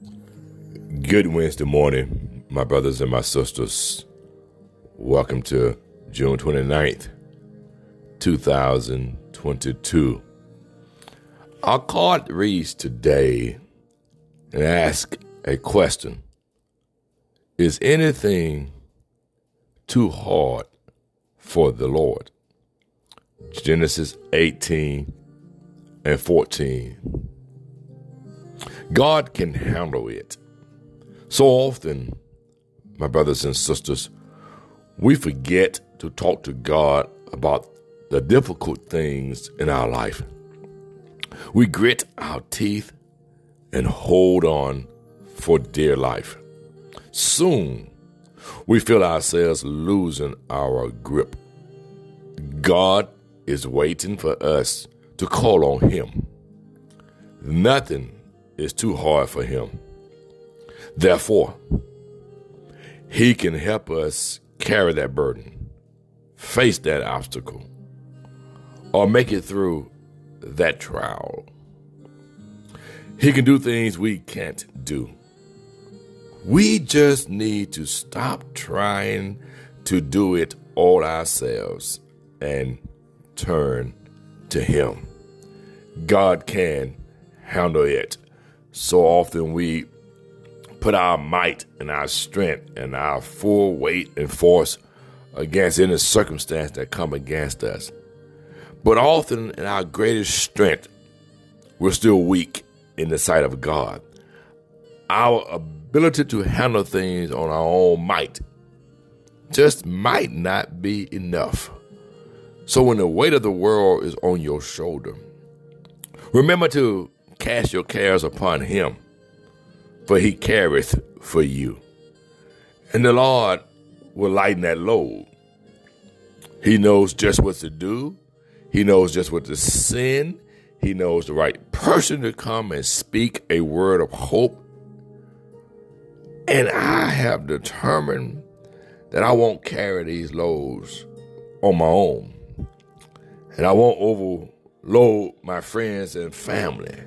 Good Wednesday morning, my brothers and my sisters. Welcome to June 29th, 2022. Our card reads today and ask a question Is anything too hard for the Lord? Genesis 18 and 14. God can handle it. So often, my brothers and sisters, we forget to talk to God about the difficult things in our life. We grit our teeth and hold on for dear life. Soon, we feel ourselves losing our grip. God is waiting for us to call on Him. Nothing is too hard for Him. Therefore, He can help us carry that burden, face that obstacle, or make it through that trial. He can do things we can't do. We just need to stop trying to do it all ourselves and turn to Him. God can handle it. So often we put our might and our strength and our full weight and force against any circumstance that come against us. But often in our greatest strength, we're still weak in the sight of God. Our ability to handle things on our own might just might not be enough. So when the weight of the world is on your shoulder, remember to cast your cares upon him for he careth for you. And the Lord will lighten that load. He knows just what to do. He knows just what to send. He knows the right person to come and speak a word of hope. And I have determined that I won't carry these loads on my own. And I won't overload my friends and family.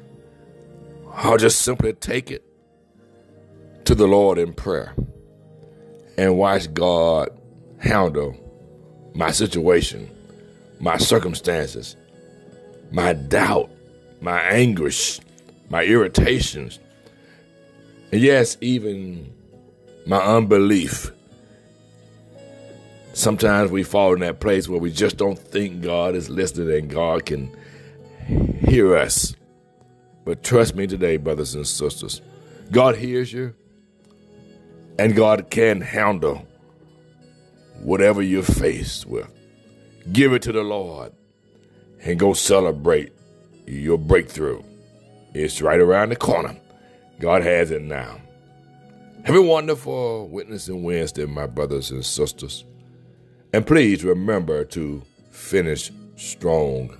I'll just simply take it to the Lord in prayer and watch God handle my situation, my circumstances, my doubt, my anguish, my irritations, and yes, even my unbelief. Sometimes we fall in that place where we just don't think God is listening and God can hear us. But trust me today, brothers and sisters, God hears you. And God can handle whatever you're faced with. Give it to the Lord and go celebrate your breakthrough. It's right around the corner. God has it now. Have a wonderful Witnessing Wednesday, my brothers and sisters. And please remember to finish strong